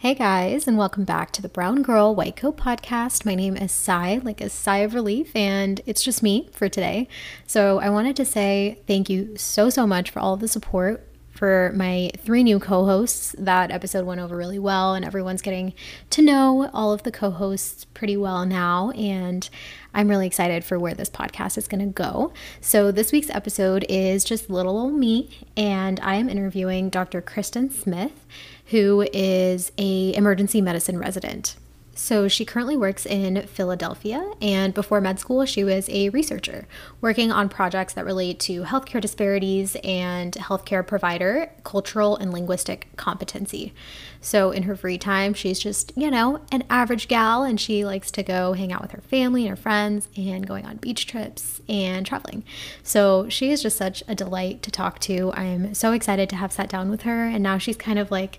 Hey guys, and welcome back to the Brown Girl White Coat podcast. My name is Sai, like a sigh of relief, and it's just me for today. So I wanted to say thank you so, so much for all the support for my three new co hosts. That episode went over really well, and everyone's getting to know all of the co hosts pretty well now. And I'm really excited for where this podcast is going to go. So, this week's episode is just little old me, and I am interviewing Dr. Kristen Smith who is a emergency medicine resident. So she currently works in Philadelphia, and before med school, she was a researcher working on projects that relate to healthcare disparities and healthcare provider cultural and linguistic competency. So in her free time, she's just, you know, an average gal, and she likes to go hang out with her family and her friends and going on beach trips and traveling. So she is just such a delight to talk to. I'm so excited to have sat down with her, and now she's kind of like,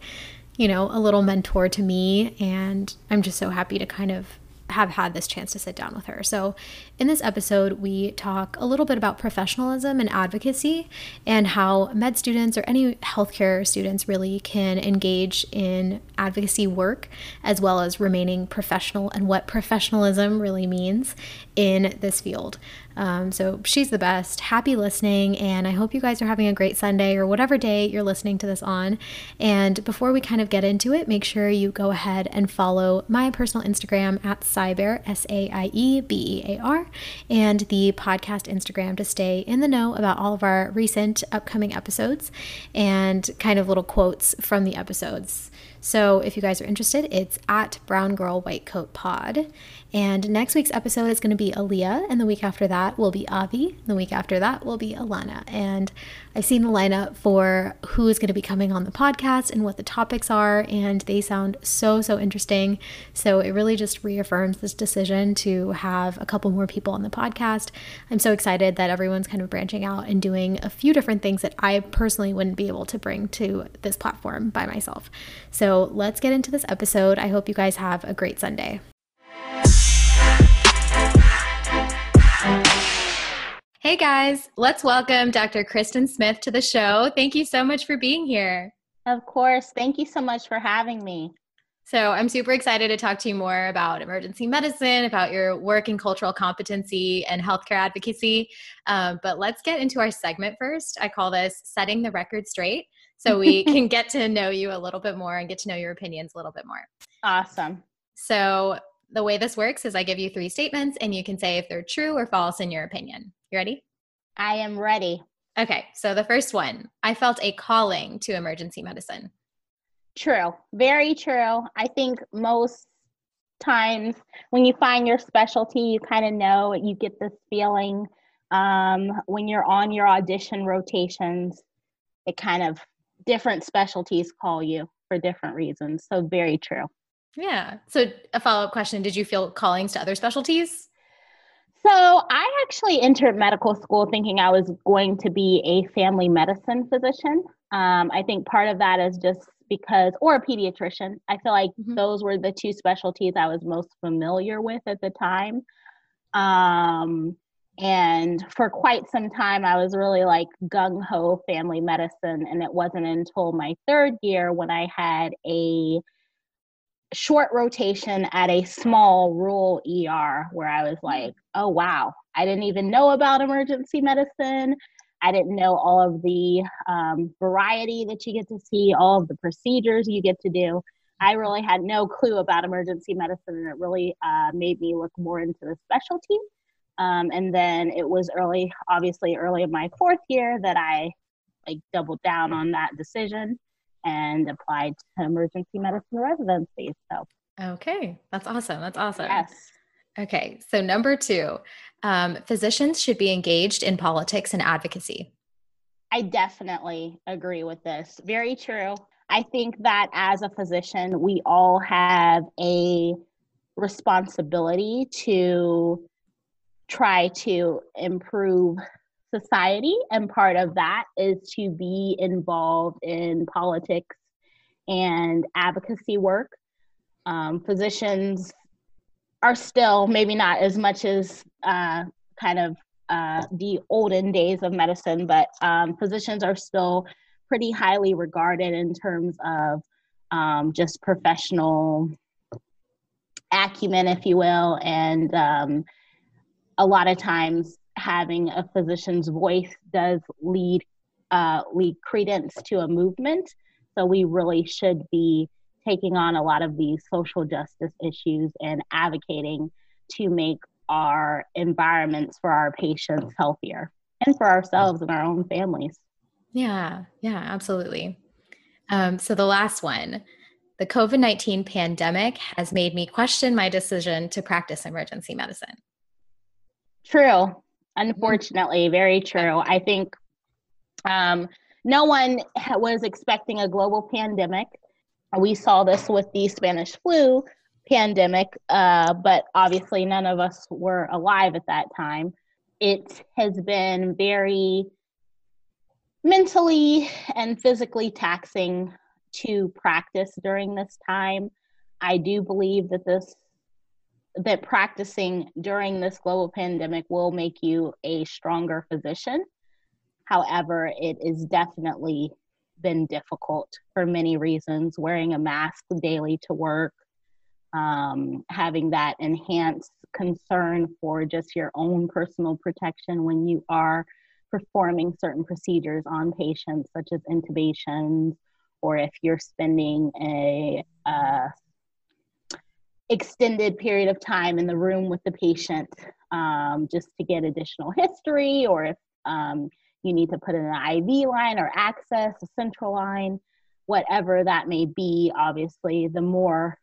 you know, a little mentor to me. And I'm just so happy to kind of have had this chance to sit down with her. So, in this episode, we talk a little bit about professionalism and advocacy and how med students or any healthcare students really can engage in advocacy work as well as remaining professional and what professionalism really means in this field. Um, so she's the best. Happy listening, and I hope you guys are having a great Sunday or whatever day you're listening to this on. And before we kind of get into it, make sure you go ahead and follow my personal Instagram at Saibear, S A I E B E A R, and the podcast Instagram to stay in the know about all of our recent upcoming episodes and kind of little quotes from the episodes. So if you guys are interested, it's at Brown Girl White Coat Pod. And next week's episode is going to be Aaliyah, and the week after that will be Avi. The week after that will be Alana. And I've seen the lineup for who is going to be coming on the podcast and what the topics are, and they sound so, so interesting. So it really just reaffirms this decision to have a couple more people on the podcast. I'm so excited that everyone's kind of branching out and doing a few different things that I personally wouldn't be able to bring to this platform by myself. So let's get into this episode. I hope you guys have a great Sunday. Hey guys, let's welcome Dr. Kristen Smith to the show. Thank you so much for being here. Of course. Thank you so much for having me. So, I'm super excited to talk to you more about emergency medicine, about your work in cultural competency and healthcare advocacy. Um, but let's get into our segment first. I call this Setting the Record Straight so we can get to know you a little bit more and get to know your opinions a little bit more. Awesome. So, the way this works is I give you three statements and you can say if they're true or false in your opinion. You ready? I am ready. Okay, so the first one I felt a calling to emergency medicine. True, very true. I think most times when you find your specialty, you kind of know you get this feeling um, when you're on your audition rotations, it kind of different specialties call you for different reasons. So, very true. Yeah. So, a follow up question Did you feel callings to other specialties? So, I actually entered medical school thinking I was going to be a family medicine physician. Um, I think part of that is just because, or a pediatrician. I feel like mm-hmm. those were the two specialties I was most familiar with at the time. Um, and for quite some time, I was really like gung ho family medicine. And it wasn't until my third year when I had a short rotation at a small rural ER where I was like, oh, wow, I didn't even know about emergency medicine. I didn't know all of the um, variety that you get to see, all of the procedures you get to do. I really had no clue about emergency medicine, and it really uh, made me look more into the specialty. Um, and then it was early, obviously, early in my fourth year that I like doubled down on that decision and applied to emergency medicine residency. So, okay, that's awesome. That's awesome. Yes. Okay, so number two, um, physicians should be engaged in politics and advocacy. I definitely agree with this. Very true. I think that as a physician, we all have a responsibility to try to improve society. And part of that is to be involved in politics and advocacy work. Um, physicians are still, maybe not as much as uh, kind of uh, the olden days of medicine, but um, physicians are still pretty highly regarded in terms of um, just professional acumen, if you will, and um, a lot of times having a physician's voice does lead uh, lead credence to a movement. So we really should be taking on a lot of these social justice issues and advocating to make our environments for our patients healthier and for ourselves and our own families. Yeah, yeah, absolutely. Um, so the last one the COVID 19 pandemic has made me question my decision to practice emergency medicine. True. Mm-hmm. Unfortunately, very true. I think um, no one was expecting a global pandemic. We saw this with the Spanish flu pandemic, uh, but obviously none of us were alive at that time. It has been very mentally and physically taxing to practice during this time. I do believe that this that practicing during this global pandemic will make you a stronger physician. However, it is definitely been difficult for many reasons. Wearing a mask daily to work, um, having that enhanced concern for just your own personal protection when you are performing certain procedures on patients, such as intubations or if you're spending a uh, extended period of time in the room with the patient um, just to get additional history, or if um, you need to put in an IV line or access a central line, whatever that may be. Obviously, the more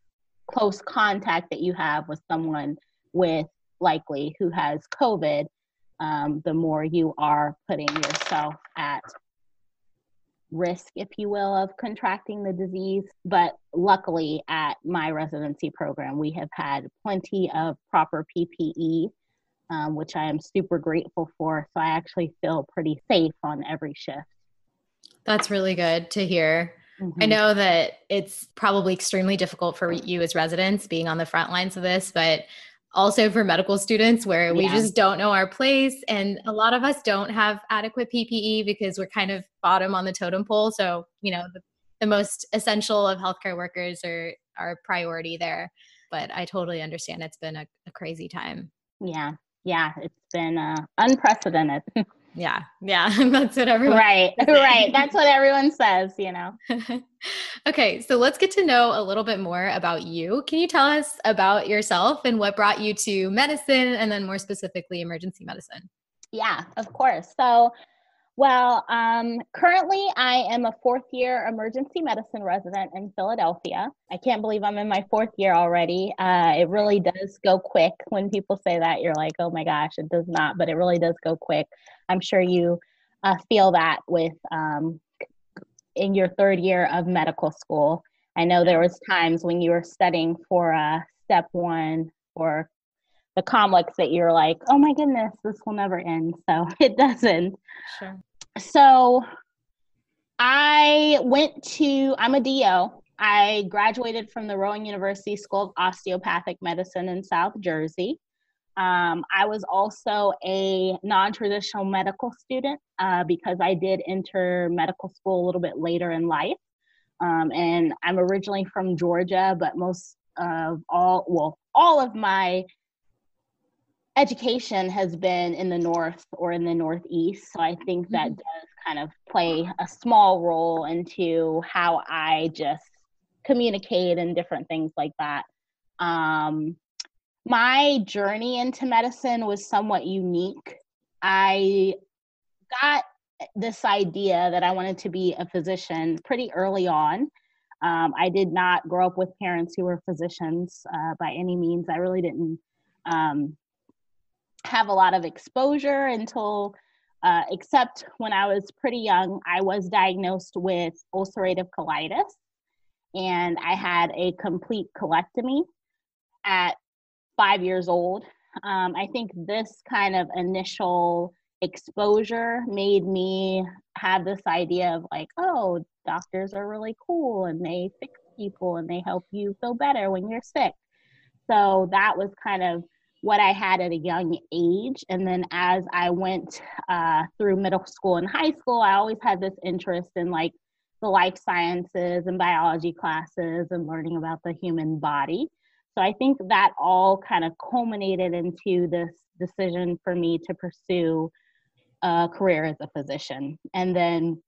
close contact that you have with someone with likely who has COVID, um, the more you are putting yourself at risk, if you will, of contracting the disease. But luckily, at my residency program, we have had plenty of proper PPE, um, which I am super grateful for. So I actually feel pretty safe on every shift. That's really good to hear. Mm-hmm. I know that it's probably extremely difficult for you as residents being on the front lines of this, but also for medical students where we yeah. just don't know our place. And a lot of us don't have adequate ppe because we're kind of bottom on the totem pole. So you know the, the most essential of healthcare workers are our priority there. But i totally understand it's been a, a crazy time. Yeah. Yeah. It's been uh, unprecedented Yeah, yeah, that's what everyone. Right, right. That's what everyone says, you know. okay, so let's get to know a little bit more about you. Can you tell us about yourself and what brought you to medicine, and then more specifically, emergency medicine? Yeah, of course. So well, um, currently I am a fourth year emergency medicine resident in Philadelphia. I can't believe I'm in my fourth year already. Uh, it really does go quick. When people say that, you're like, oh my gosh, it does not, but it really does go quick. I'm sure you uh, feel that with um, in your third year of medical school. I know there was times when you were studying for uh, step one or the comlex that you're like, oh my goodness, this will never end. So it doesn't. Sure so I went to, I'm a DO. I graduated from the Rowan University School of Osteopathic Medicine in South Jersey. Um, I was also a non traditional medical student uh, because I did enter medical school a little bit later in life. Um, and I'm originally from Georgia, but most of all, well, all of my education has been in the north or in the northeast so i think that mm-hmm. does kind of play a small role into how i just communicate and different things like that. Um, my journey into medicine was somewhat unique. I got this idea that i wanted to be a physician pretty early on. Um, i did not grow up with parents who were physicians uh, by any means. I really didn't um, have a lot of exposure until uh, except when I was pretty young, I was diagnosed with ulcerative colitis and I had a complete colectomy at five years old. Um, I think this kind of initial exposure made me have this idea of like, oh, doctors are really cool and they fix people and they help you feel better when you're sick. So that was kind of what I had at a young age. And then as I went uh, through middle school and high school, I always had this interest in like the life sciences and biology classes and learning about the human body. So I think that all kind of culminated into this decision for me to pursue a career as a physician. And then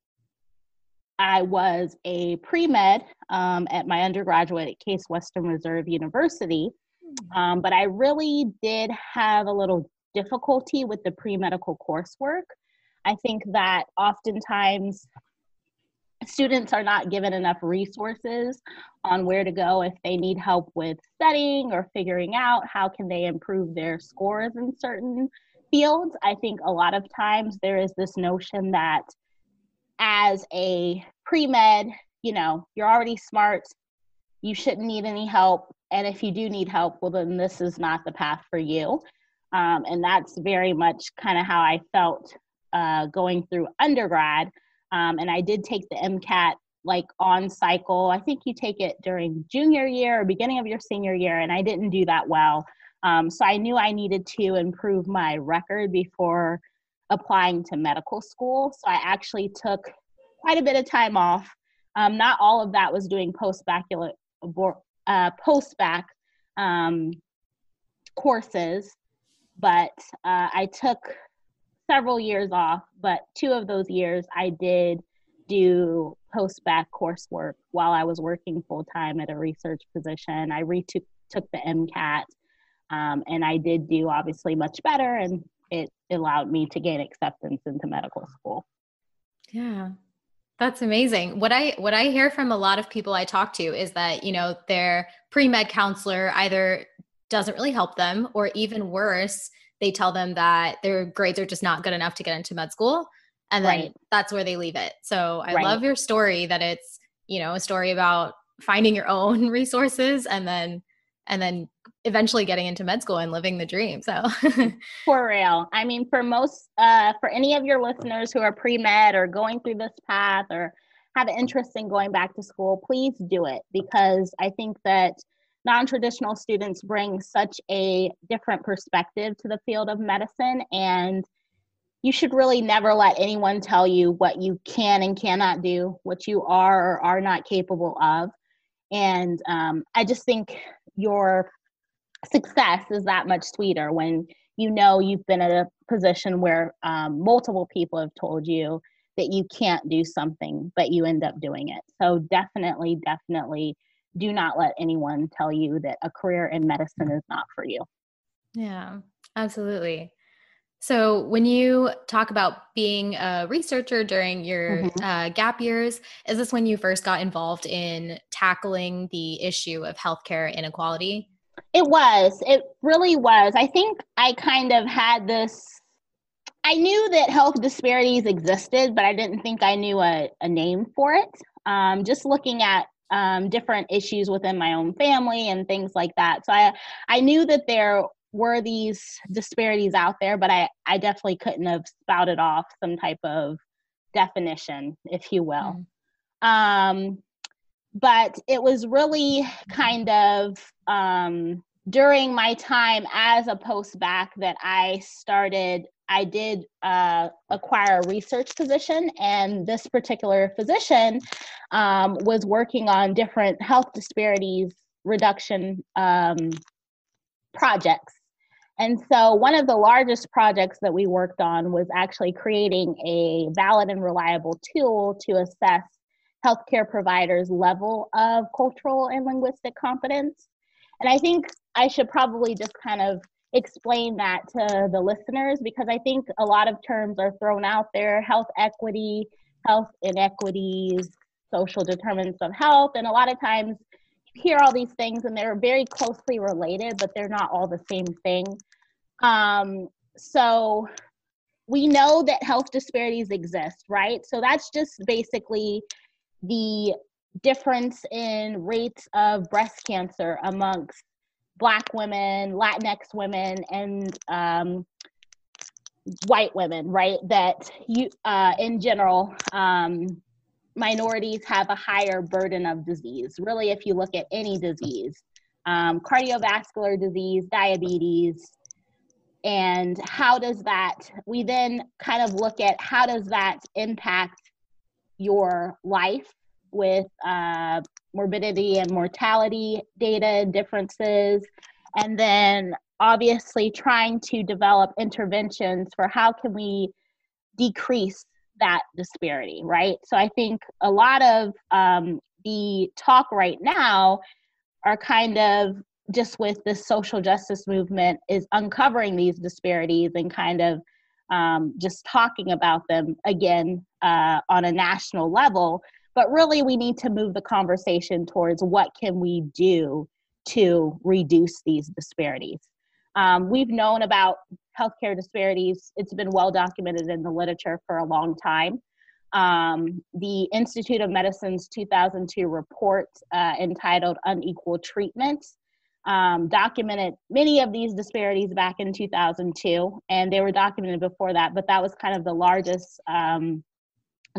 I was a pre med um, at my undergraduate at Case Western Reserve University. Um, but I really did have a little difficulty with the pre medical coursework. I think that oftentimes students are not given enough resources on where to go if they need help with studying or figuring out how can they improve their scores in certain fields i think a lot of times there is this notion that as a pre-med you know you're already smart you shouldn't need any help and if you do need help well then this is not the path for you um, and that's very much kind of how i felt uh, going through undergrad um, and I did take the MCAT like on cycle. I think you take it during junior year or beginning of your senior year, and I didn't do that well. Um, so I knew I needed to improve my record before applying to medical school. So I actually took quite a bit of time off. Um, not all of that was doing post uh, post bac um, courses, but uh, I took several years off, but two of those years I did do post bac coursework while I was working full time at a research position. I retook took the MCAT, um, and I did do obviously much better, and it allowed me to gain acceptance into medical school. Yeah. That's amazing. What I what I hear from a lot of people I talk to is that, you know, their pre-med counselor either doesn't really help them or even worse, they tell them that their grades are just not good enough to get into med school and then right. that's where they leave it so i right. love your story that it's you know a story about finding your own resources and then and then eventually getting into med school and living the dream so. For real. I mean for most uh for any of your listeners who are pre-med or going through this path or have an interest in going back to school please do it because i think that non-traditional students bring such a different perspective to the field of medicine and you should really never let anyone tell you what you can and cannot do what you are or are not capable of and um, i just think your success is that much sweeter when you know you've been at a position where um, multiple people have told you that you can't do something but you end up doing it so definitely definitely do not let anyone tell you that a career in medicine is not for you. Yeah, absolutely. So, when you talk about being a researcher during your mm-hmm. uh, gap years, is this when you first got involved in tackling the issue of healthcare inequality? It was. It really was. I think I kind of had this. I knew that health disparities existed, but I didn't think I knew a, a name for it. Um, just looking at um, different issues within my own family and things like that. So I I knew that there were these disparities out there, but I I definitely couldn't have spouted off some type of definition, if you will. Mm. Um, but it was really kind of um, during my time as a post bac that I started I did uh, acquire a research position, and this particular physician um, was working on different health disparities reduction um, projects. And so, one of the largest projects that we worked on was actually creating a valid and reliable tool to assess healthcare providers' level of cultural and linguistic competence. And I think I should probably just kind of explain that to the listeners because I think a lot of terms are thrown out there health equity, health inequities, social determinants of health. And a lot of times hear all these things and they're very closely related, but they're not all the same thing. Um, so we know that health disparities exist, right? So that's just basically the difference in rates of breast cancer amongst black women, Latinx women, and um, white women, right? That you, uh, in general, um, minorities have a higher burden of disease. Really, if you look at any disease, um, cardiovascular disease, diabetes, and how does that, we then kind of look at how does that impact your life with uh, morbidity and mortality data differences, and then obviously trying to develop interventions for how can we decrease that disparity, right? So I think a lot of um, the talk right now are kind of just with the social justice movement is uncovering these disparities and kind of um, just talking about them again uh, on a national level but really we need to move the conversation towards what can we do to reduce these disparities um, we've known about healthcare disparities. It's been well documented in the literature for a long time. Um, the institute of medicine's 2002 report uh, entitled unequal treatment um, documented many of these disparities back in 2002, and they were documented before that, but that was kind of the largest um,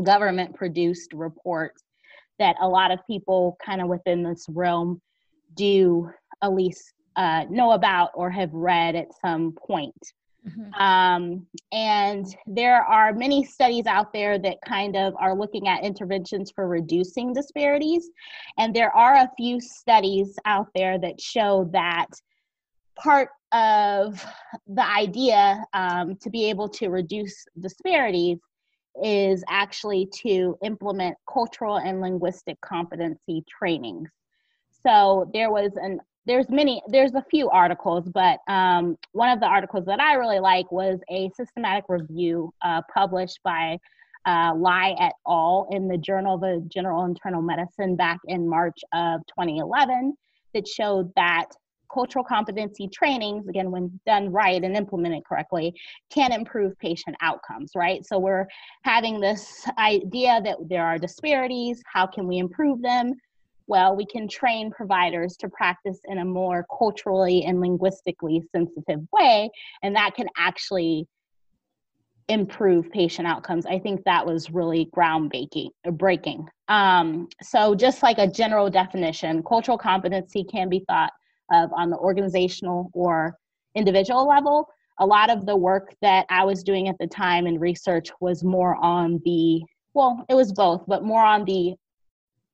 government produced report that a lot of people kind of within this realm do at least uh, know about or have read at some point. Mm-hmm. Um, and there are many studies out there that kind of are looking at interventions for reducing disparities. And there are a few studies out there that show that part of the idea um, to be able to reduce disparities is actually to implement cultural and linguistic competency trainings. So there was an there's many there's a few articles but um, one of the articles that i really like was a systematic review uh, published by uh, Lie et al. in the Journal of General Internal Medicine back in March of 2011 that showed that cultural competency trainings, again, when done right and implemented correctly, can improve patient outcomes, right? So we're having this idea that there are disparities, how can we improve them? Well, we can train providers to practice in a more culturally and linguistically sensitive way, and that can actually improve patient outcomes. I think that was really groundbreaking. Breaking. Um, so, just like a general definition, cultural competency can be thought of on the organizational or individual level. A lot of the work that I was doing at the time in research was more on the well, it was both, but more on the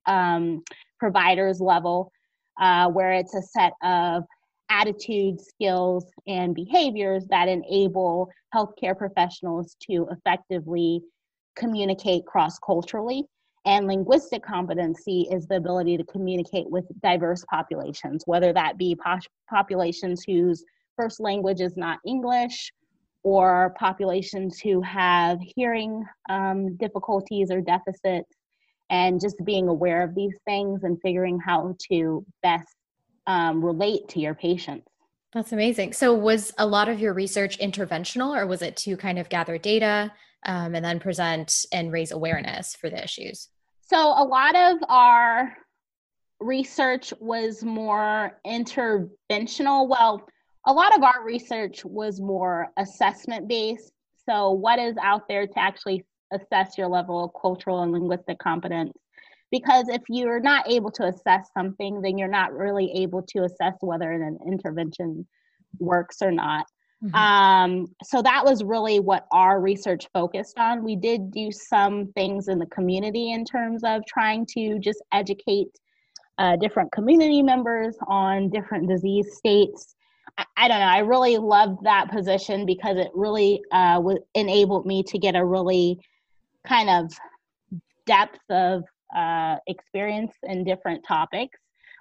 um, providers level, uh, where it's a set of attitudes, skills, and behaviors that enable healthcare professionals to effectively communicate cross culturally. And linguistic competency is the ability to communicate with diverse populations, whether that be populations whose first language is not English or populations who have hearing um, difficulties or deficits and just being aware of these things and figuring how to best um, relate to your patients. That's amazing. So, was a lot of your research interventional, or was it to kind of gather data um, and then present and raise awareness for the issues? So, a lot of our research was more interventional. Well, a lot of our research was more assessment based. So, what is out there to actually assess your level of cultural and linguistic competence. Because if you're not able to assess something, then you're not really able to assess whether an intervention works or not. Mm-hmm. Um, so that was really what our research focused on. We did do some things in the community in terms of trying to just educate uh, different community members on different disease states I, don't know. I really loved that position because it really uh, w- enabled me to get a really kind of depth of uh, experience in different topics.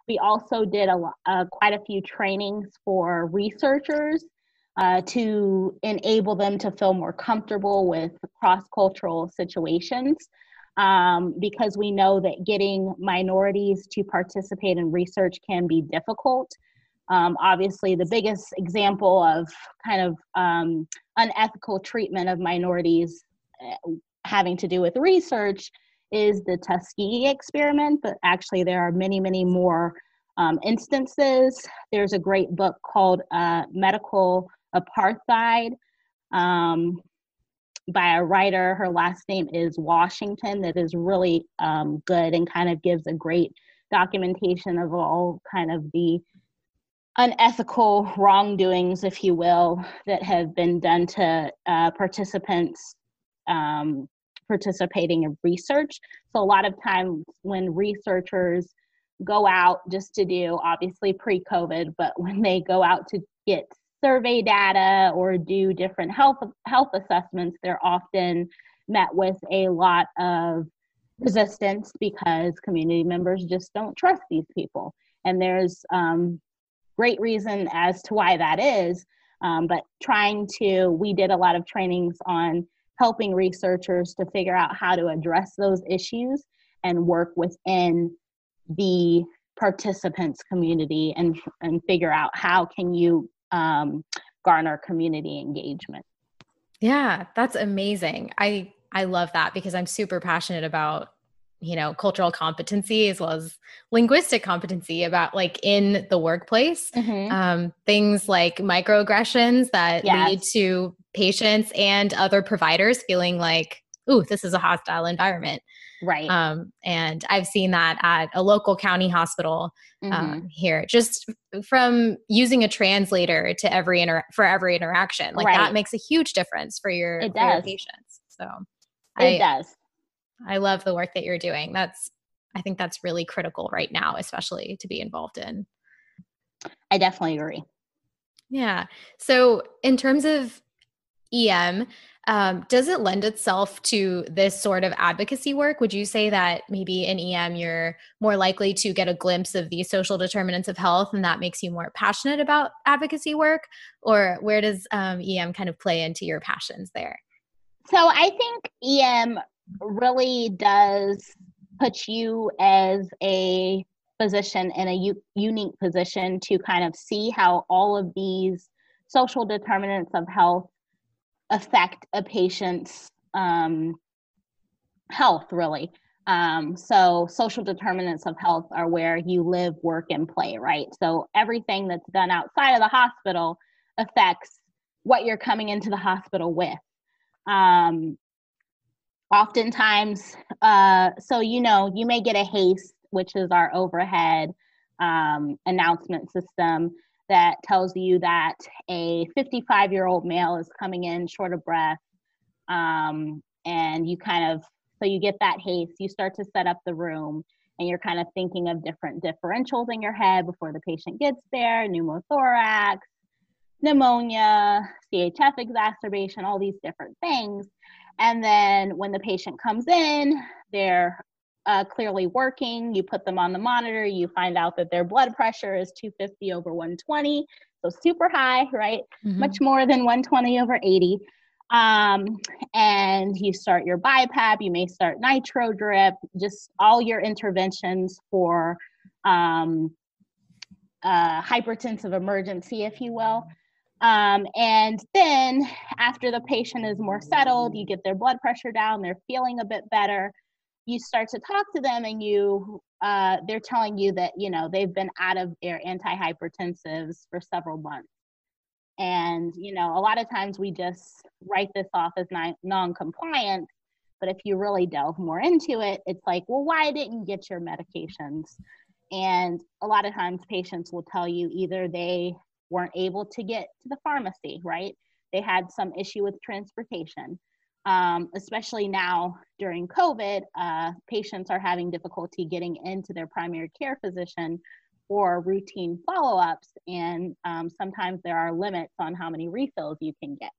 We also did a, uh, quite a few trainings for researchers uh, to enable them to feel more comfortable with cross cultural situations. Um, because we know that getting minorities to participate in research can be difficult. Um, obviously, the biggest example of kind of um, unethical treatment of minorities uh, having to do with research is the Tuskegee experiment, but actually there are many, many more um, instances. There's a great book called uh, Medical Apartheid um, by a writer. Her last name is Washington, that is really um, good and kind of gives a great documentation of all kind of the unethical wrongdoings, if you will, that have been done to uh, participants um, participating in research. So a lot of times when researchers go out just to do obviously pre-COVID, but when they go out to get survey data or do different health health assessments, they're often met with a lot of resistance because community members just don't trust these people. And there's um, great reason as to why that is. Um, but trying to, we did a lot of trainings on helping researchers to figure out how to address those issues and work within the participants community and and figure out how can you um, garner community engagement yeah that's amazing i i love that because i'm super passionate about you know cultural competency as well as linguistic competency about like in the workplace mm-hmm. um, things like microaggressions that yes. lead to patients and other providers feeling like ooh this is a hostile environment right um, and i've seen that at a local county hospital um, mm-hmm. um, here just from using a translator to every inter- for every interaction like right. that makes a huge difference for your, it for does. your patients so it I, does I love the work that you're doing. That's I think that's really critical right now, especially to be involved in. I definitely agree. Yeah. So, in terms of EM, um, does it lend itself to this sort of advocacy work? Would you say that maybe in EM you're more likely to get a glimpse of the social determinants of health and that makes you more passionate about advocacy work? Or where does um, EM kind of play into your passions there? So I think EM really does put you as a physician in a u- unique position to kind of see how all of these social determinants of health affect a patient's um, health, really. Um, so, social determinants of health are where you live, work, and play, right? So, everything that's done outside of the hospital affects what you're coming into the hospital with. Um, oftentimes uh, so you know you may get a haste which is our overhead um, announcement system that tells you that a 55 year old male is coming in short of breath um, and you kind of so you get that haste you start to set up the room and you're kind of thinking of different differentials in your head before the patient gets there pneumothorax pneumonia chf exacerbation all these different things. And then when the patient comes in, they're uh, clearly working. You put them on the monitor, you find out that their blood pressure is 250 over 120. So super high, right? Mm-hmm. Much more than 120 over 80. Um, and you start your BiPAP, you may start nitro drip, just all your interventions for um, uh, hypertensive emergency, if you will. Um, and then after the patient is more settled, you get their blood pressure down, they're feeling a bit better. You start to talk to them, and you uh, they're telling you that you know they've been out of their antihypertensives for several months. And you know, a lot of times we just write this off as non-compliant. But if you really delve more into it, it's like, well, why didn't you get your medications? And a lot of times patients will tell you either they weren't able to get to the pharmacy, right? They had some issue with transportation. Um, especially now during COVID, uh, patients are having difficulty getting into their primary care physician for routine follow ups, and um, sometimes there are limits on how many refills you can get.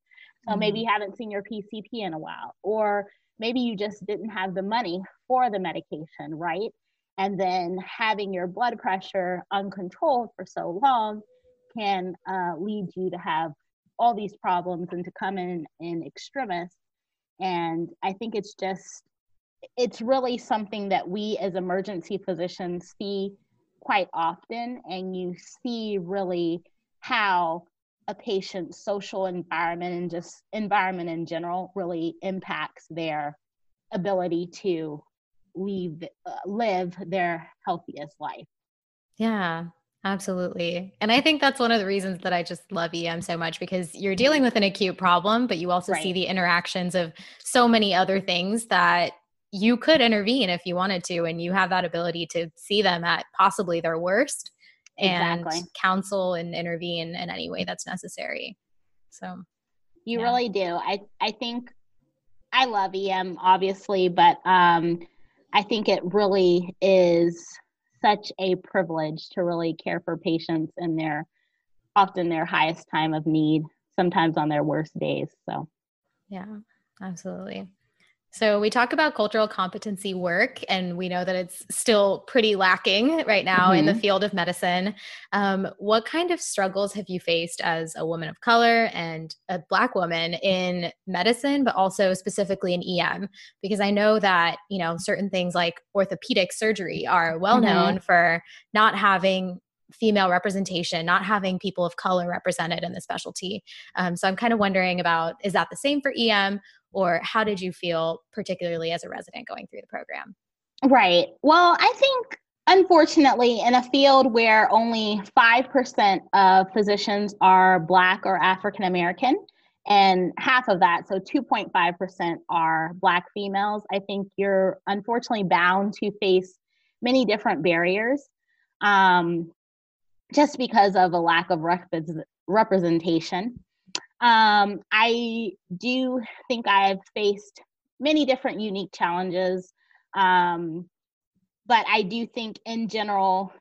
So mm-hmm. maybe you haven't seen your PCP in a while, or maybe you just didn't have the money for the medication, right? And then having your blood pressure uncontrolled for so long can uh, lead you to have all these problems and to come in in extremis and i think it's just it's really something that we as emergency physicians see quite often. And you see really how a patient's social environment and just environment in general really impacts their ability to leave uh, live their healthiest life. Yeah Absolutely. And I think that's one of the reasons that I just love EM so much because you're dealing with an acute problem, but you also right. see the interactions of so many other things that you could intervene if you wanted to. And you have that ability to see them at possibly their worst and exactly. counsel and intervene in any way that's necessary. So you yeah. really do. I, I think I love EM, obviously, but um, I think it really is such a privilege to really care for patients in their often their highest time of need, sometimes on their worst days. So, yeah, absolutely. So we talk about cultural competency work, and we know that it's still pretty lacking right now mm-hmm. in the mm-hmm. field of medicine. Um, what kind of struggles have you faced as a woman of color and a Black woman in medicine, but also specifically in EM? Because I know that you know certain things like orthopedic surgery are well known mm-hmm. for not having female representation, not having people of color represented in the specialty. Um, so I'm kind of wondering about is that the same for EM, or how did you feel, particularly as a resident going through the program? Right. Well, I think unfortunately, in a field where only 5% of physicians are Black or African American, and half of that, so 2.5%, are Black females, I think you're unfortunately bound to face many different barriers. Um, just because of a lack of rep- representation. Um, I do think I've faced many different unique challenges, um, but I do think in general,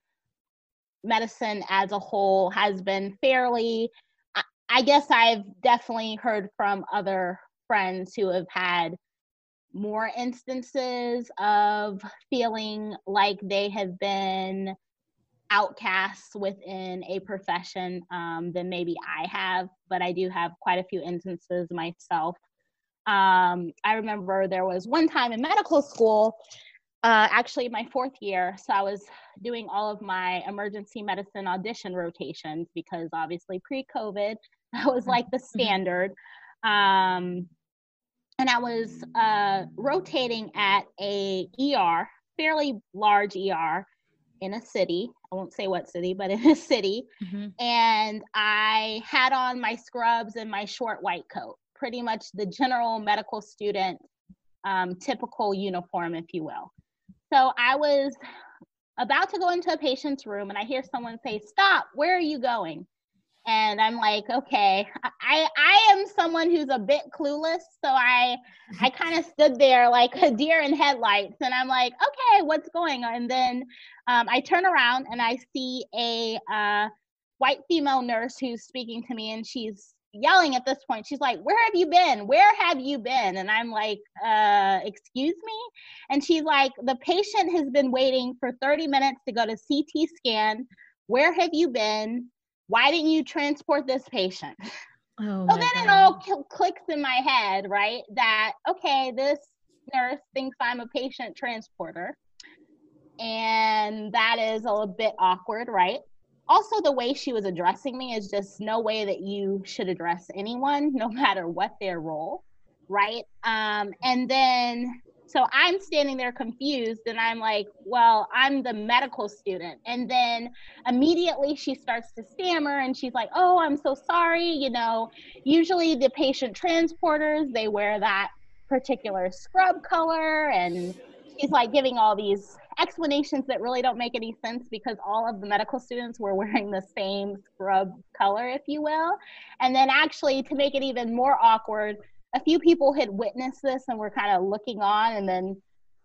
medicine as a whole has been fairly. I, I guess I've definitely heard from other friends who have had more instances of feeling like they have been outcasts within a profession um, than maybe I have, but I do have quite a few instances myself. Um, I remember there was one time in medical school, uh, actually my fourth year, so I was doing all of my emergency medicine audition rotations because obviously pre-COVID that was like the mm-hmm. standard. Um, and I was uh, rotating at a ER, fairly large ER in a city. I won't say what city, but in a city. Mm-hmm. And I had on my scrubs and my short white coat, pretty much the general medical student um, typical uniform, if you will. So I was about to go into a patient's room and I hear someone say, Stop, where are you going? And i'm like okay i i am someone who's a bit clueless so i i kind of stood there like a deer in headlights and i'm like okay what's going on? And then um, i turn around and i see a uh, white female nurse who's speaking to me and she's yelling at this point. She's like where have you been? Where have you been? And i'm like uh excuse me? And she's like the patient has been waiting for 30 minutes to go to ct scan. Where have you been why didn't you transport this patient? Oh so then God. it all clicks in my head, right? That, okay, this nurse thinks I'm a patient transporter. And that is a little bit awkward, right? Also, the way she was addressing me is just no way that you should address anyone, no matter what their role, right? Um, and then so I'm standing there confused and I'm like, well, I'm the medical student. And then immediately she starts to stammer and she's like, oh, I'm so sorry. You know, usually the patient transporters, they wear that particular scrub color. And she's like giving all these explanations that really don't make any sense because all of the medical students were wearing the same scrub color, if you will. And then actually, to make it even more awkward, a few people had witnessed this and were kind of looking on and then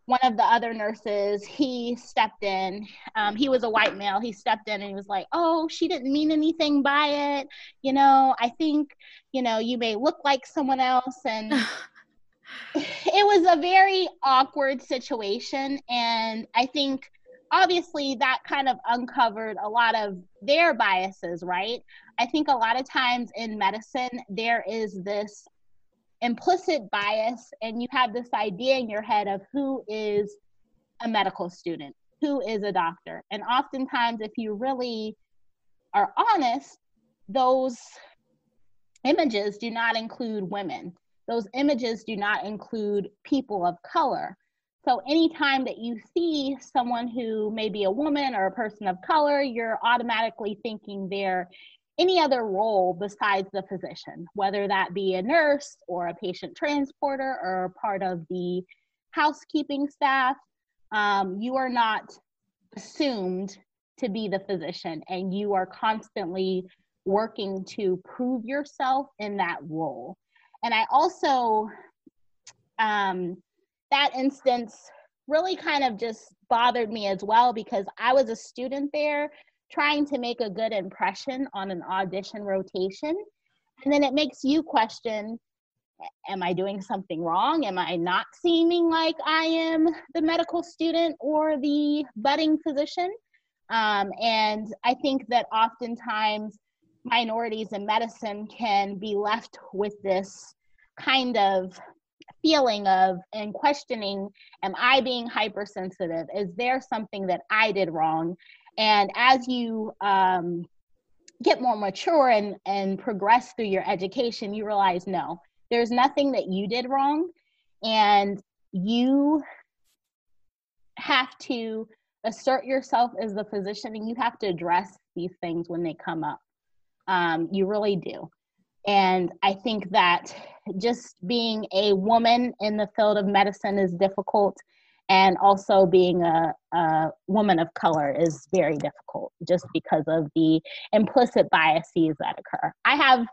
one of the other nurses he stepped in. Um, he was a white male. He stepped in and he was like oh she didn't mean anything by it. You know i think you know you may look like someone else. And it was a very awkward situation and i think obviously that kind of uncovered a lot of their biases right? I think a lot of times in medicine there is this implicit bias and you have this idea in your head of who is a medical student, who is a doctor. And oftentimes, if you really are honest, those images do not include women. Those images do not include people of color. So, anytime that you see someone who may be a woman or a person of color, you're automatically thinking they're any other role besides the physician, whether that be a nurse or a patient transporter or part of the housekeeping staff, um, you are not assumed to be the physician and you are constantly working to prove yourself in that role. And I also um, that instance really kind of just bothered me as well because I was a student there trying to make a good impression on an audition rotation. And then it makes you question am I doing something wrong? Am I not seeming like I am the medical student or the budding physician? Um, and I think that oftentimes minorities in medicine can be left with this kind of feeling of and questioning am i being hypersensitive is there something that i did wrong and as you um, get more mature and and progress through your education you realize no there's nothing that you did wrong. And you have to assert yourself as the physician and you have to address these things when they come up. Um, you really do. And I think that just being a woman in the field of medicine is difficult. And also being a, a woman of color is very difficult just because of the implicit biases that occur. I have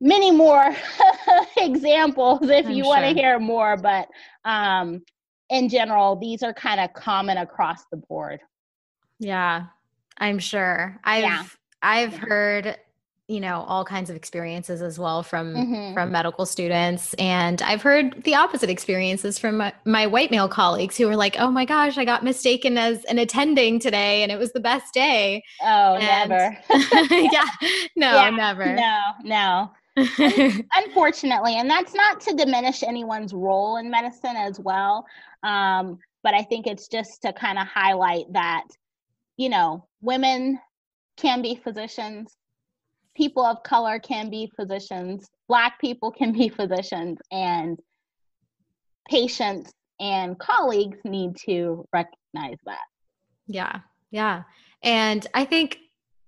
many more examples if I'm you sure. want to hear more, but um, in general, these are kind of common across the board. Yeah, I'm sure. I've yeah. I've heard you know all kinds of experiences as well from mm-hmm. from medical students. And i've heard the opposite experiences from my, my, white male colleagues who were like oh my gosh i got mistaken as an attending today and it was the best day. Oh and, never. yeah no yeah, never. no no. Unfortunately and that's not to diminish anyone's role in medicine as well um, but i think it's just to kind of highlight that you know women can be physicians people of color can be physicians, Black people can be physicians, and patients and colleagues need to recognize that. Yeah, yeah. And I think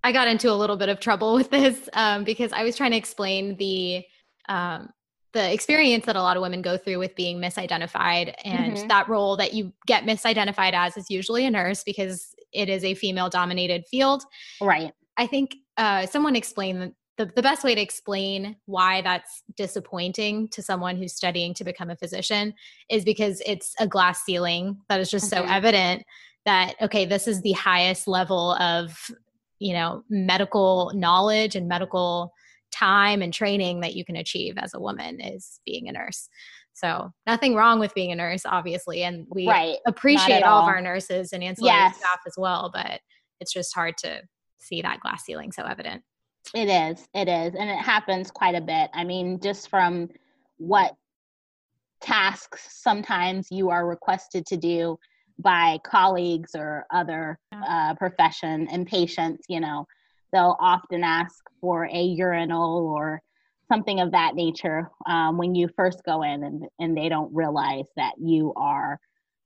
I got into a little bit of trouble with this um, because I was trying to explain the um, the experience that a lot of women go through with being misidentified and mm-hmm. that role that you get misidentified as is usually a nurse because it is a female dominated field. Right. I think uh, someone explained the, the best way to explain why that's disappointing to someone who's studying to become a physician is because it's a glass ceiling that is just so evident that okay this is the highest level of you know medical knowledge and medical time and training that you can achieve as a woman is being a nurse so nothing wrong with being a nurse obviously and we right. appreciate all, all, of our nurses and ancillary yes. staff as well but it's just hard to see that glass ceiling so evident. It is. It is. And it happens quite a bit. I mean, just from what tasks sometimes you are requested to do by colleagues or other uh, profession and patients, you know, they'll often ask for a urinal or something of that nature um, when you first go in and, and they don't realize that you are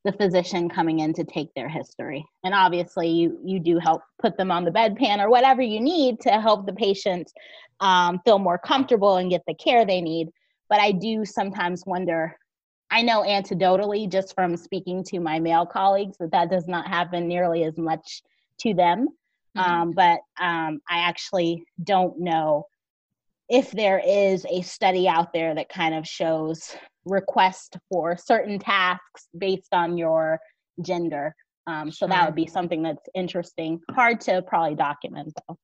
the physician coming in to take their history. And obviously, you you do help put them on the bedpan or whatever you need to help the patient um, feel more comfortable and get the care they need. But I do sometimes wonder. I know anecdotally, just from speaking to my male colleagues, that that does not happen nearly as much to them. Mm-hmm. Um, but um, I actually don't know if there is a study out there that kind of shows request for certain tasks based on your gender. Um, so sure. that would be something that's interesting. Hard to probably document though.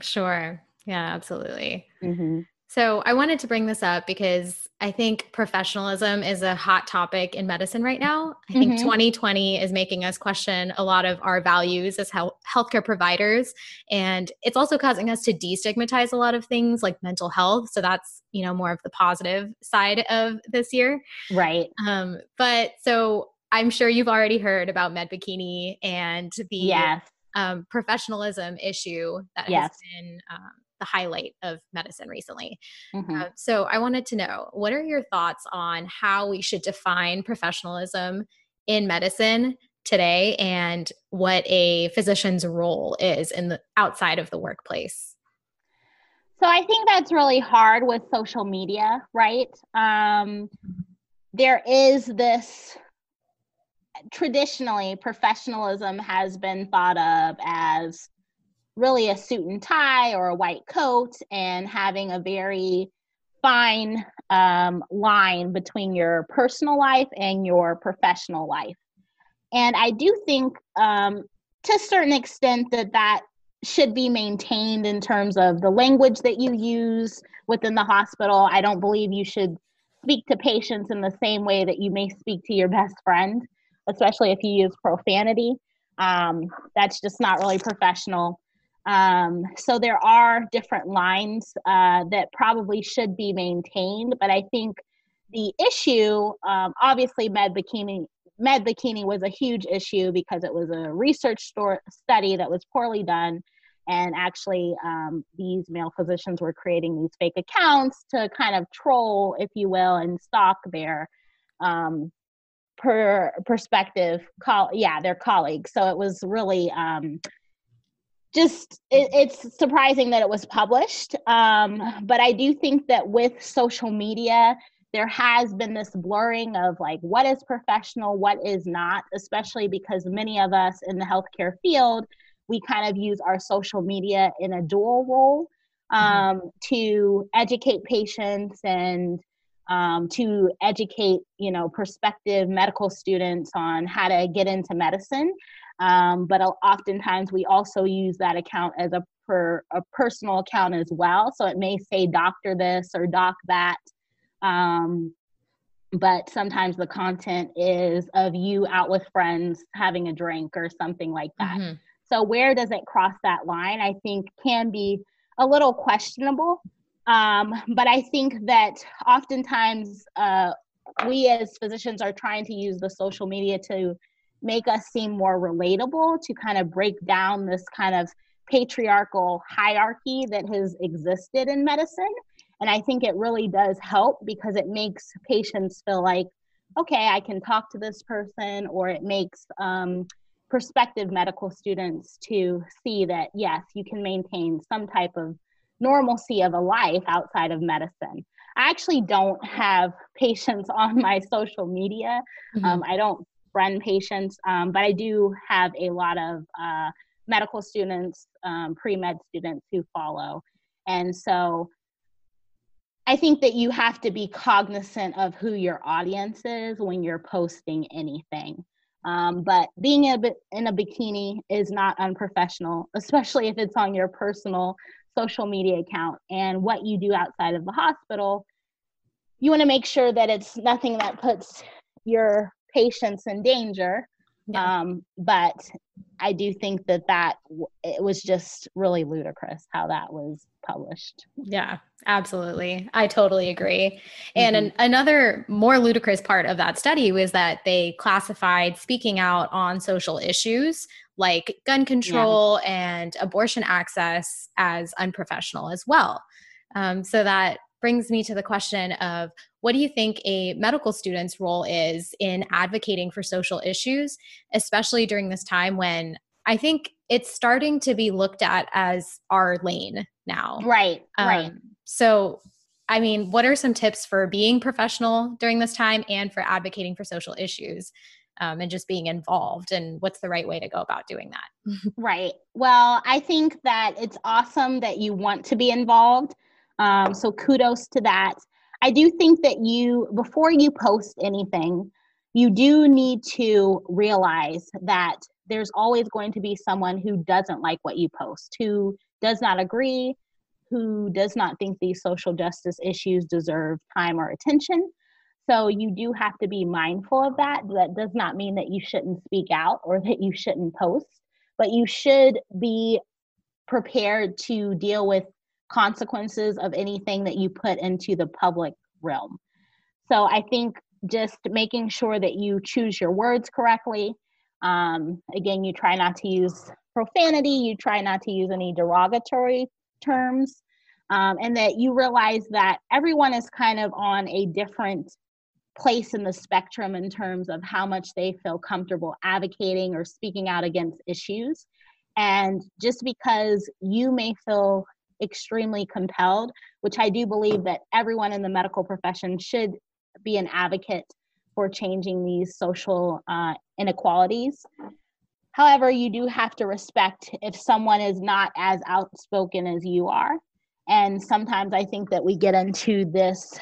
Sure. Yeah, absolutely. Mm-hmm. So I wanted to bring this up because I think professionalism is a hot topic in medicine right now. I think mm-hmm. 2020 is making us question a lot of our values as health- healthcare providers. And it's also causing us to destigmatize a lot of things like mental health. So that's, you know, more of the positive side of this year. Right. Um, but so I'm sure you've already heard about Med Bikini and the yes. um, professionalism issue that yes. has been um, the highlight of medicine recently. Mm-hmm. Uh, so I wanted to know what are your thoughts on how we should define professionalism in medicine today and what a physician's role is in the outside of the workplace? So I think that's really hard with social media, right? Um, there is this traditionally professionalism has been thought of as really a suit and tie or a white coat and having a very fine um, line between your personal life and your professional life. And I do think, um, to a certain extent, that that should be maintained in terms of the language that you use within the hospital. I don't believe you should speak to patients in the same way that you may speak to your best friend, especially if you use profanity. Um, that's just not really professional. Um, so there are different lines uh, that probably should be maintained, but I think the issue, um, obviously, med bikini, med bikini was a huge issue because it was a research store, study that was poorly done, and actually, um, these male physicians were creating these fake accounts to kind of troll, if you will, and stalk their um, per perspective, call yeah, their colleagues. So it was really um, just it, it's surprising that it was published um, but i do think that with social media there has been this blurring of like what is professional what is not especially because many of us in the healthcare field we kind of use our social media in a dual role mm-hmm. um, mm-hmm. to educate patients and um, to educate you know prospective medical students on how to get into medicine um, but oftentimes we also use that account as a per a personal account as well. So it may say doctor this or doc that. Um, but sometimes the content is of you out with friends having a drink or something like that. Mm-hmm. So where does it cross that line? I think can be a little questionable. Um, but I think that oftentimes uh, we as physicians are trying to use the social media to make us seem more relatable to kind of break down this kind of patriarchal hierarchy that has existed in medicine. And I think it really does help because it makes patients feel like, okay, I can talk to this person, or it makes um, prospective medical students to see that, yes, you can maintain some type of normalcy of a life outside of medicine. I actually don't have patients on my social media. Mm-hmm. Um, I don't friend patients, um, but I do have a lot of uh, medical students, um, pre med students who follow. And so I think that you have to be cognizant of who your audience is when you're posting anything. Um, but being a bit in a bikini is not unprofessional, especially if it's on your personal social media account. And what you do outside of the hospital, you want to make sure that it's nothing that puts your patients in danger. Yeah. Um, but I do think that that it was just really ludicrous how that was published. Yeah, absolutely. I totally agree. Mm-hmm. And an, another more ludicrous part of that study was that they classified speaking out on social issues like gun control yeah. and abortion access as unprofessional as well. Um, so that brings me to the question of what do you think a medical student's role is in advocating for social issues, especially during this time when I think it's starting to be looked at as our lane now. Right, um, right. So, I mean, what are some tips for being professional during this time and for advocating for social issues? Um, and just being involved and what's the right way to go about doing that right well i think that it's awesome that you want to be involved um, so kudos to that. I do think that you, before you post anything, you do need to realize that there's always going to be someone who doesn't like what you post, who does not agree, who does not think these social justice issues deserve time or attention. So you do have to be mindful of that. That does not mean that you shouldn't speak out or that you shouldn't post, but you should be prepared to deal with consequences of anything that you put into the public realm. So I think just making sure that you choose your words correctly. Um, again, you try not to use profanity, you try not to use any derogatory terms, um, and that you realize that everyone is kind of on a different place in the spectrum in terms of how much they feel comfortable advocating or speaking out against issues. And just because you may feel extremely compelled, which I do believe that everyone in the medical profession should be an advocate for changing these social uh, inequalities. However, you do have to respect if someone is not as outspoken as you are. And sometimes I think that we get into this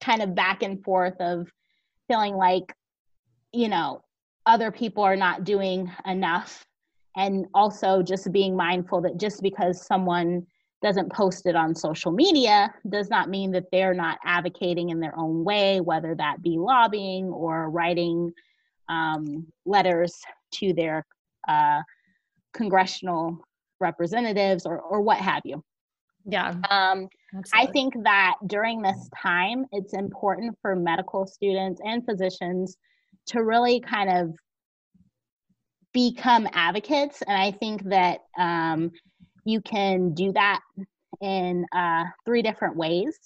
kind of back and forth of feeling like, you know, other people are not doing enough. And also just being mindful that just because someone doesn't post it on social media does not mean that they're not advocating in their own way, whether that be lobbying or writing um, letters to their uh, congressional representatives or, or what have you. Yeah. Um, I think that during this time, it's important for medical students and physicians to really kind of become advocates. And I think that um, you can do that in uh, three different ways.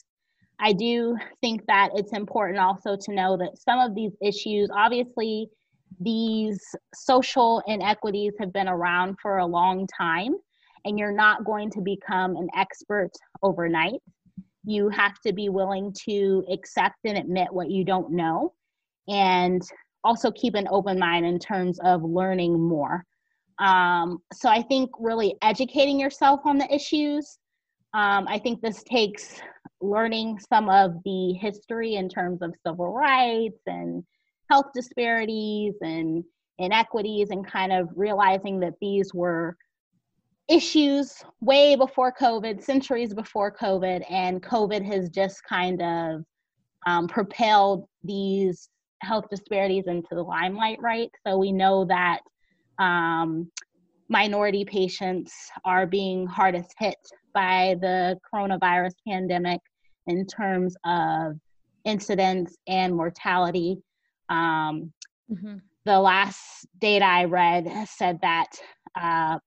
I do think that it's important also to know that some of these issues, obviously, these social inequities have been around for a long time, and you're not going to become an expert overnight. You have to be willing to accept and admit what you don't know, and also keep an open mind in terms of learning more. Um, so I think really educating yourself on the issues. Um, I think this takes learning some of the history in terms of civil rights and health disparities and inequities and kind of realizing that these were issues way before COVID, centuries before COVID, and COVID has just kind of um, propelled these health disparities into the limelight, right? So we know that um, minority patients are being hardest hit by the coronavirus pandemic in terms of incidence and mortality. Um, mm-hmm. The last data I read said that uh,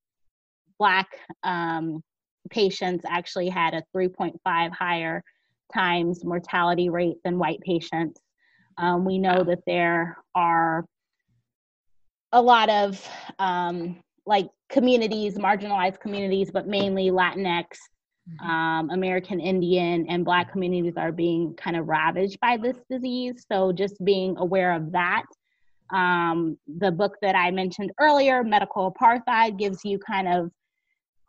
Black um, patients actually had a 3.5 higher times mortality rate than white patients. Um, we know that there are a lot of um, like communities, marginalized communities, but mainly Latinx, mm-hmm. um, American Indian, and Black communities are being kind of ravaged by this disease. So just being aware of that. Um, the book that I mentioned earlier, Medical Apartheid, gives you kind of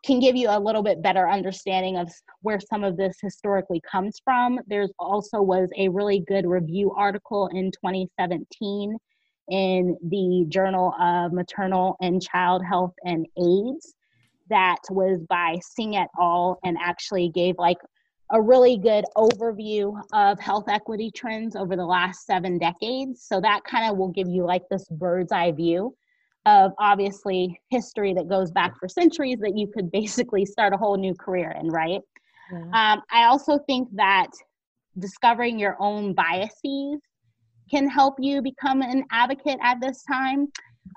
can give you a little bit better understanding of where some of this historically comes from. There's also was a really good review article in 2017 in the Journal of Maternal and Child Health and AIDS that was by Singh et al. and actually gave like a really good overview of health equity trends over the last seven decades. So that kind of will give you like this bird's eye view of obviously history that goes back for centuries that you could basically start a whole new career in, right? Yeah. Um, I also think that discovering your own biases can help you become an advocate at this time.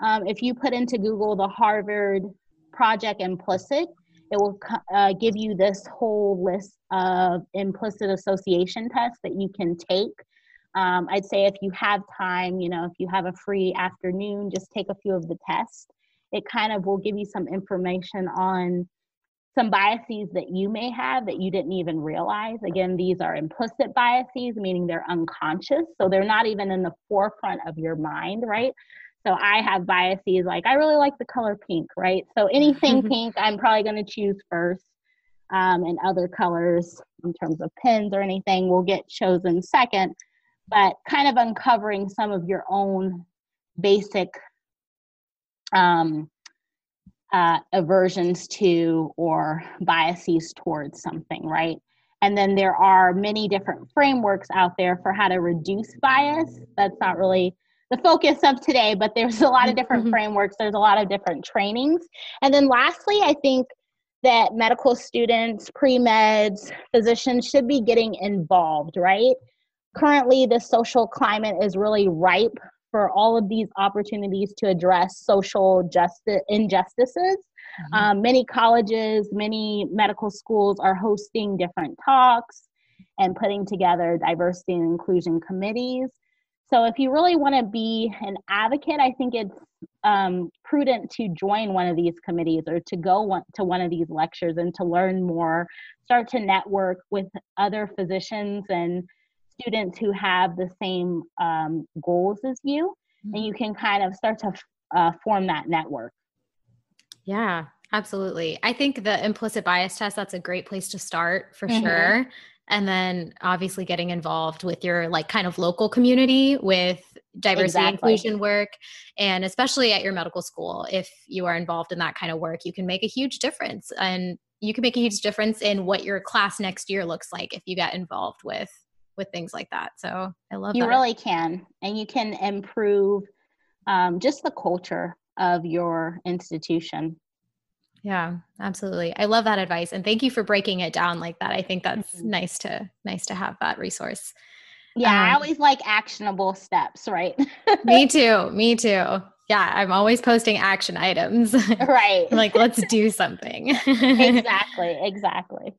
Um, if you put into Google the Harvard Project Implicit, it will uh, give you this whole list of implicit association tests that you can take. Um, I'd say if you have time, you know, if you have a free afternoon, just take a few of the tests. It kind of will give you some information on some biases that you may have that you didn't even realize. Again, these are implicit biases, meaning they're unconscious. So they're not even in the forefront of your mind, right? So I have biases like I really like the color pink, right? So anything pink, I'm probably going to choose first. Um, and other colors, in terms of pens or anything, will get chosen second. But kind of uncovering some of your own basic um, uh, aversions to or biases towards something, right? And then there are many different frameworks out there for how to reduce bias. That's not really the focus of today, but there's a lot of different mm-hmm. frameworks, there's a lot of different trainings. And then lastly, I think that medical students, pre meds, physicians should be getting involved, right? Currently, the social climate is really ripe for all of these opportunities to address social justice injustices. Mm-hmm. Um, many colleges, many medical schools are hosting different talks and putting together diversity and inclusion committees. So, if you really want to be an advocate, I think it's um, prudent to join one of these committees or to go one, to one of these lectures and to learn more, start to network with other physicians and students who have the same um, goals as you, mm-hmm. and you can kind of start to uh, form that network. Yeah, Absolutely. I think the implicit bias test, that's a great place to start for mm-hmm. sure. And then obviously getting involved with your like kind of local community with diversity exactly. inclusion work. And especially at your medical school, if you are involved in that kind of work, you can make a huge difference. And you can make a huge difference in what your class next year looks like if you get involved with with things like that. So I love you that. really can, and you can improve um, just the culture of your institution. Yeah, absolutely. I love that advice, and thank you for breaking it down like that. I think that's mm-hmm. nice to nice to have that resource. Yeah, um, I always like actionable steps, right? me too. Me too. Yeah, I'm always posting action items. Right. like, let's do something. exactly. Exactly.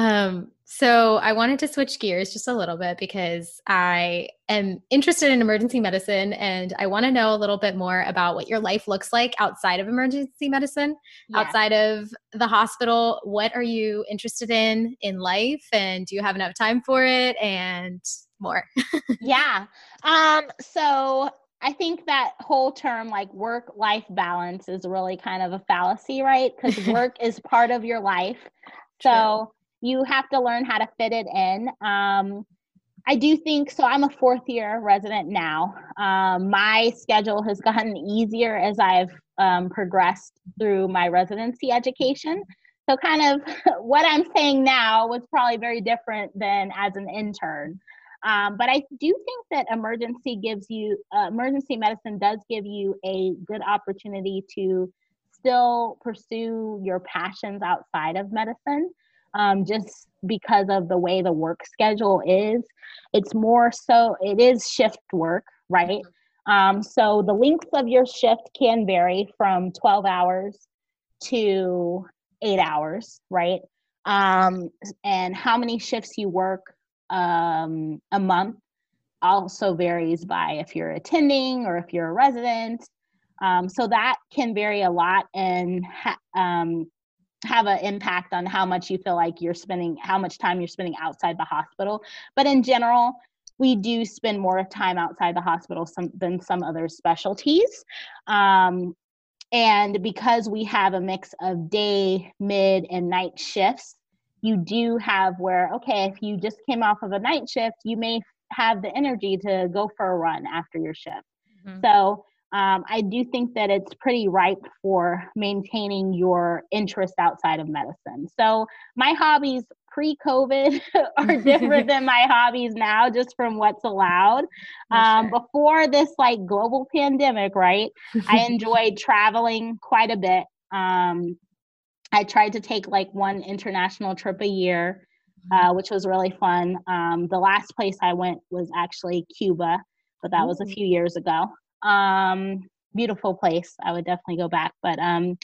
Um, so I wanted to switch gears just a little bit because I am interested in emergency medicine and I want to know a little bit more about what your life looks like outside of emergency medicine, yeah. outside of the hospital. What are you interested in in life and do you have enough time for it and more? yeah. Um so I think that whole term like work life balance is really kind of a fallacy, right? Cuz work is part of your life. So True you have to learn how to fit it in. Um, I do think so. I'm a fourth year resident now. Um, my schedule has gotten easier as I've um, progressed through my residency education. So, kind of what I'm saying now was probably very different than as an intern. Um, but I do think that emergency gives you, uh, emergency medicine does give you a good opportunity to still pursue your passions outside of medicine um, just because of the way the work schedule is. It's more so, it is shift work, right? Um, so the length of your shift can vary from 12 hours to eight hours, right? Um, and how many shifts you work um, a month also varies by if you're attending or if you're a resident. Um, so that can vary a lot and ha- um, have an impact on how much you feel like you're spending how much time you're spending outside the hospital. But in general we do spend more time outside the hospital some, than some other specialties. Um, and because we have a mix of day mid and night shifts you do have where okay if you just came off of a night shift you may have the energy to go for a run after your shift. Mm-hmm. so um, I do think that it's pretty ripe for maintaining your interest outside of medicine. So my hobbies pre-COVID are different than my hobbies now, just from what's allowed. Um, sure. Before this like global pandemic, right? I enjoyed traveling quite a bit. Um, I tried to take like one international trip a year, uh, mm-hmm. which was really fun. Um, the last place I went was actually Cuba, but that was a few years ago. Um, beautiful place. I would definitely go back. But um,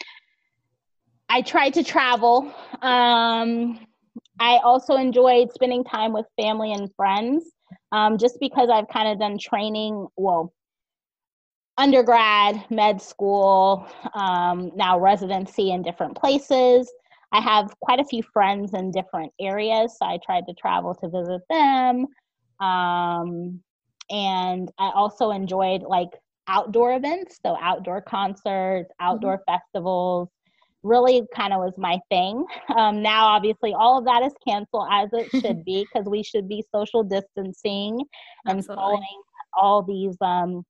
I tried to travel. Um, I also enjoyed spending time with family and friends um, just because I've kind of done training, well, undergrad, med school, um, now residency in different places. I have quite a few friends in different areas, so I tried to travel to visit them. Um, and I also enjoyed like outdoor events, so outdoor concerts, outdoor mm-hmm. festivals, really kind of was my thing. Um, now, obviously, all of that is canceled as it should be because we should be social distancing and Absolutely. following all these um,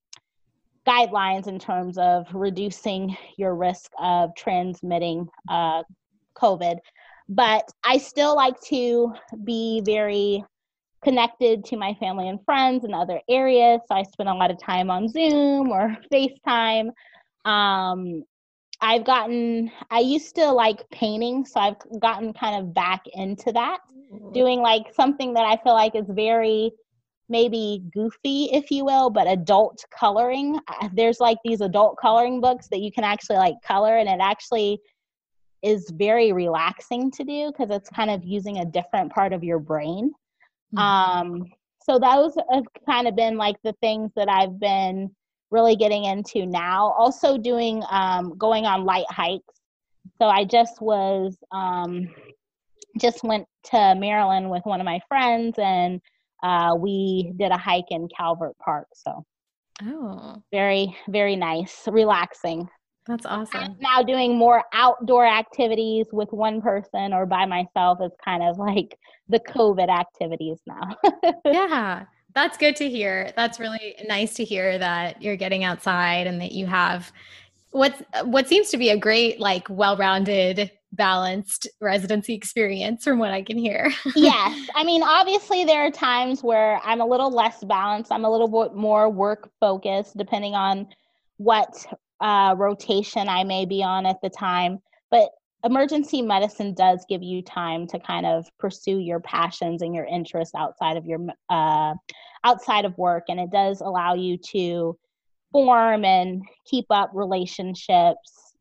guidelines in terms of reducing your risk of transmitting uh, COVID. But I still like to be very connected to my family and friends in other areas. So I spend a lot of time on Zoom or FaceTime. Um, I've gotten, I used to like painting, so I've gotten kind of back into that, mm-hmm. doing like something that I feel like is very maybe goofy, if you will, but adult coloring. There's like these adult coloring books that you can actually like color, and it actually is very relaxing to do because it's kind of using a different part of your brain. Mm-hmm. Um, so those have kind of been like the things that I've been really getting into now. Also doing um, going on light hikes. So I just was um, just went to Maryland with one of my friends and uh, we did a hike in Calvert Park. So oh, very very nice, relaxing. That's awesome. I'm now doing more outdoor activities with one person or by myself is kind of like the COVID activities now. yeah. That's good to hear. That's really nice to hear that you're getting outside and that you have what what seems to be a great like well-rounded balanced residency experience from what I can hear. yes. I mean, obviously, there are times where I'm a little less balanced. I'm a little bit more work focused, depending on what uh, rotation I may be on at the time. But emergency medicine does give you time to kind of pursue your passions and your interests outside of your uh, outside of work and it does allow you to form and keep up relationships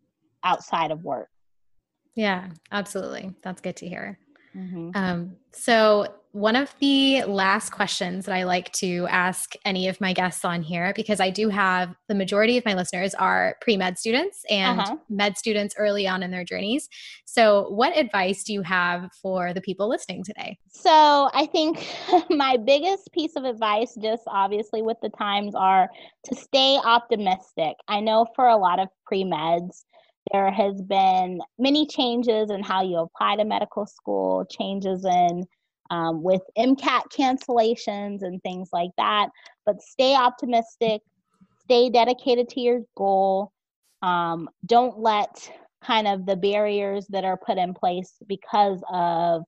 outside of work yeah, absolutely. That's good to hear. Mm-hmm. Um, so, one of the last questions that I like to ask any of my guests on here, because I do have the majority of my listeners are pre med students and uh-huh. med students early on in their journeys. So, what advice do you have for the people listening today? So, I think my biggest piece of advice, just obviously with the times, are to stay optimistic. I know for a lot of pre meds, there has been many changes in how you apply to medical school, changes in um, with MCAT cancellations and things like that. But stay optimistic, stay dedicated to your goal. Um, don't let kind of the barriers that are put in place because of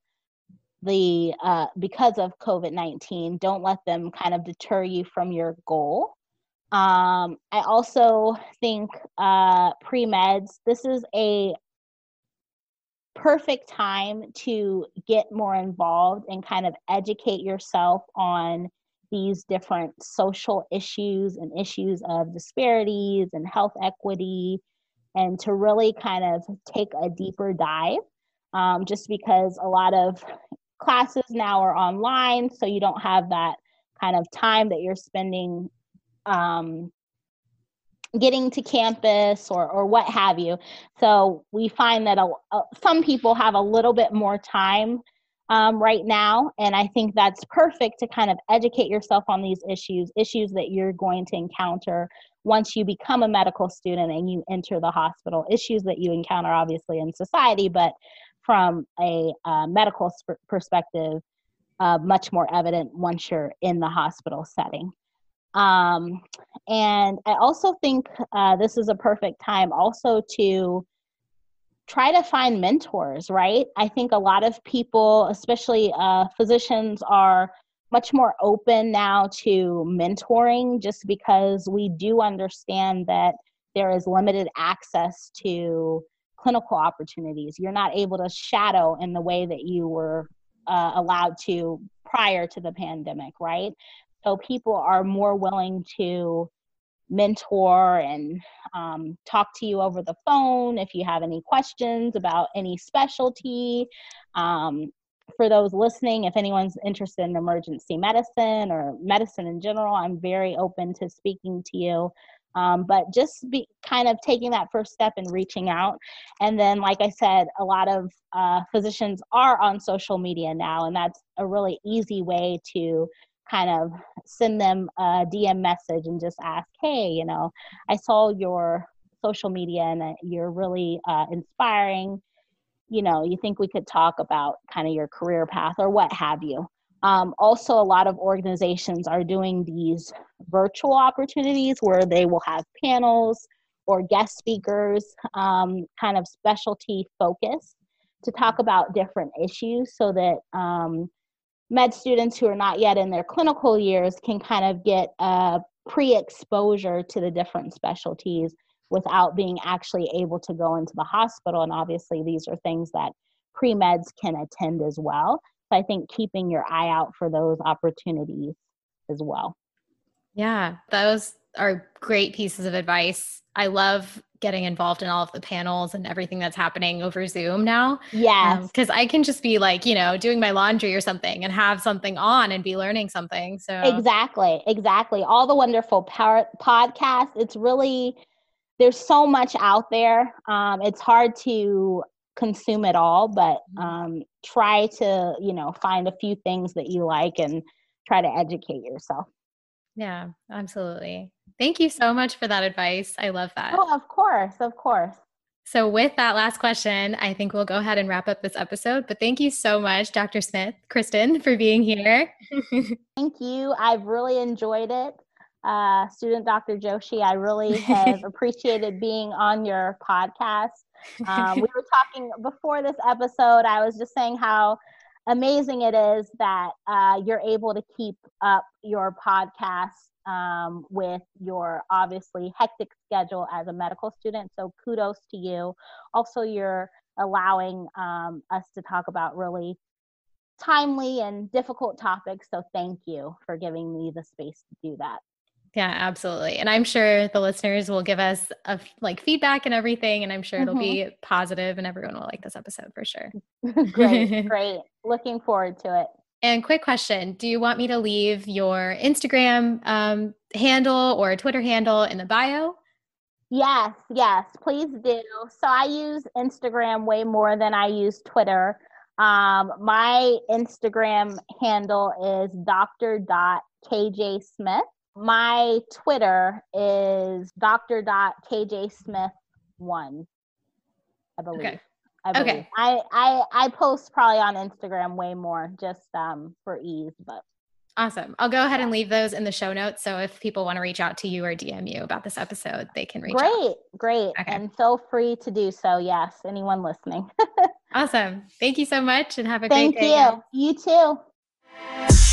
the uh, because of covid-19 don't let them kind of deter you from your goal um, I also think uh, pre meds, this is a perfect time to get more involved and kind of educate yourself on these different social issues and issues of disparities and health equity, and to really kind of take a deeper dive. Um, just because a lot of classes now are online, so you don't have that kind of time that you're spending um, getting to campus or or what have you. So we find that a, a, some people have a little bit more time um, right now, and I think that's perfect to kind of educate yourself on these issues, issues that you're going to encounter once you become a medical student and you enter the hospital, issues that you encounter obviously in society, but from a uh, medical sp- perspective, uh, much more evident once you're in the hospital setting. Um, and I also think uh, this is a perfect time also to try to find mentors, right? I think a lot of people, especially uh, physicians, are much more open now to mentoring just because we do understand that there is limited access to clinical opportunities. You're not able to shadow in the way that you were uh, allowed to prior to the pandemic, right? So people are more willing to mentor and um, talk to you over the phone if you have any questions about any specialty. Um, for those listening, if anyone's interested in emergency medicine or medicine in general, I'm very open to speaking to you. Um, but just be kind of taking that first step and reaching out. And then, like I said, a lot of uh, physicians are on social media now, and that's a really easy way to kind of send them a DM message and just ask, hey, you know, I saw your social media and uh, you're really uh, inspiring. You know, you think we could talk about kind of your career path or what have you. Um, also, a lot of organizations are doing these virtual opportunities where they will have panels or guest speakers, um, kind of specialty focus to talk about different issues so that um, med students who are not yet in their clinical years can kind of get a pre-exposure to the different specialties without being actually able to go into the hospital. And obviously these are things that pre-meds can attend as well. So i think keeping your eye out for those opportunities as well. Yeah those are great pieces of advice. I love getting involved in all of the panels and everything that's happening over Zoom now. Yeah. Because um, I can just be like, you know, doing my laundry or something and have something on and be learning something. So, exactly. Exactly. All the wonderful power podcasts. It's really, there's so much out there. Um, it's hard to consume it all, but mm-hmm. um, try to, you know, find a few things that you like and try to educate yourself. Yeah, absolutely. Thank you so much for that advice. I love that. Oh, of course, of course. So, with that last question, I think we'll go ahead and wrap up this episode. But thank you so much, Dr. Smith, Kristen, for being here. thank you. I've really enjoyed it. Uh, student Dr. Joshi, I really have appreciated being on your podcast. Um, we were talking before this episode, I was just saying how amazing it is that uh, you're able to keep up your podcast um, with your obviously hectic schedule as a medical student. So kudos to you. Also, you're allowing um, us to talk about really timely and difficult topics. So thank you for giving me the space to do that. Yeah, absolutely. And I'm sure the listeners will give us a, like feedback and everything. And I'm sure it'll mm-hmm. be positive and everyone will like this episode for sure. great, great. Looking forward to it. And quick question Do you want me to leave your Instagram um, handle or Twitter handle in the bio? Yes, yes, please do. So I use Instagram way more than I use Twitter. Um, my Instagram handle is dr.kj smith. My Twitter is dr.kj smith one, I believe. Okay. I believe. Okay. I, I I post probably on Instagram way more just um for ease, but Awesome. I'll go ahead and leave those in the show notes. So if people want to reach out to you or DM you about this episode, they can reach great, out. Great, Okay. And feel free to do so. Yes, anyone listening. awesome. Thank you so much and have a Thank great day. Thank you. You too.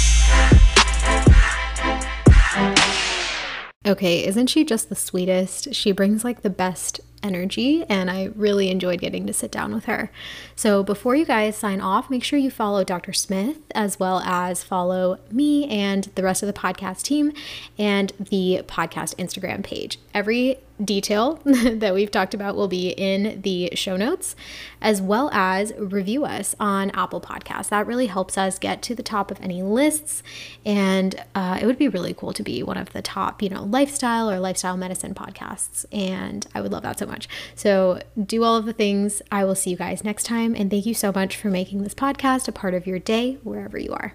Okay, isn't she just the sweetest? She brings like the best energy, and I really enjoyed getting to sit down with her. So, before you guys sign off, make sure you follow Dr. Smith as well as follow me and the rest of the podcast team and the podcast Instagram page. Every detail that we've talked about will be in the show notes, as well as review us on Apple Podcasts. That really helps us get to the top of any lists, and uh, it would be really cool to be one of the top, you know, lifestyle or lifestyle medicine podcasts. And I would love that so much. So do all of the things. I will see you guys next time, and thank you so much for making this podcast a part of your day wherever you are.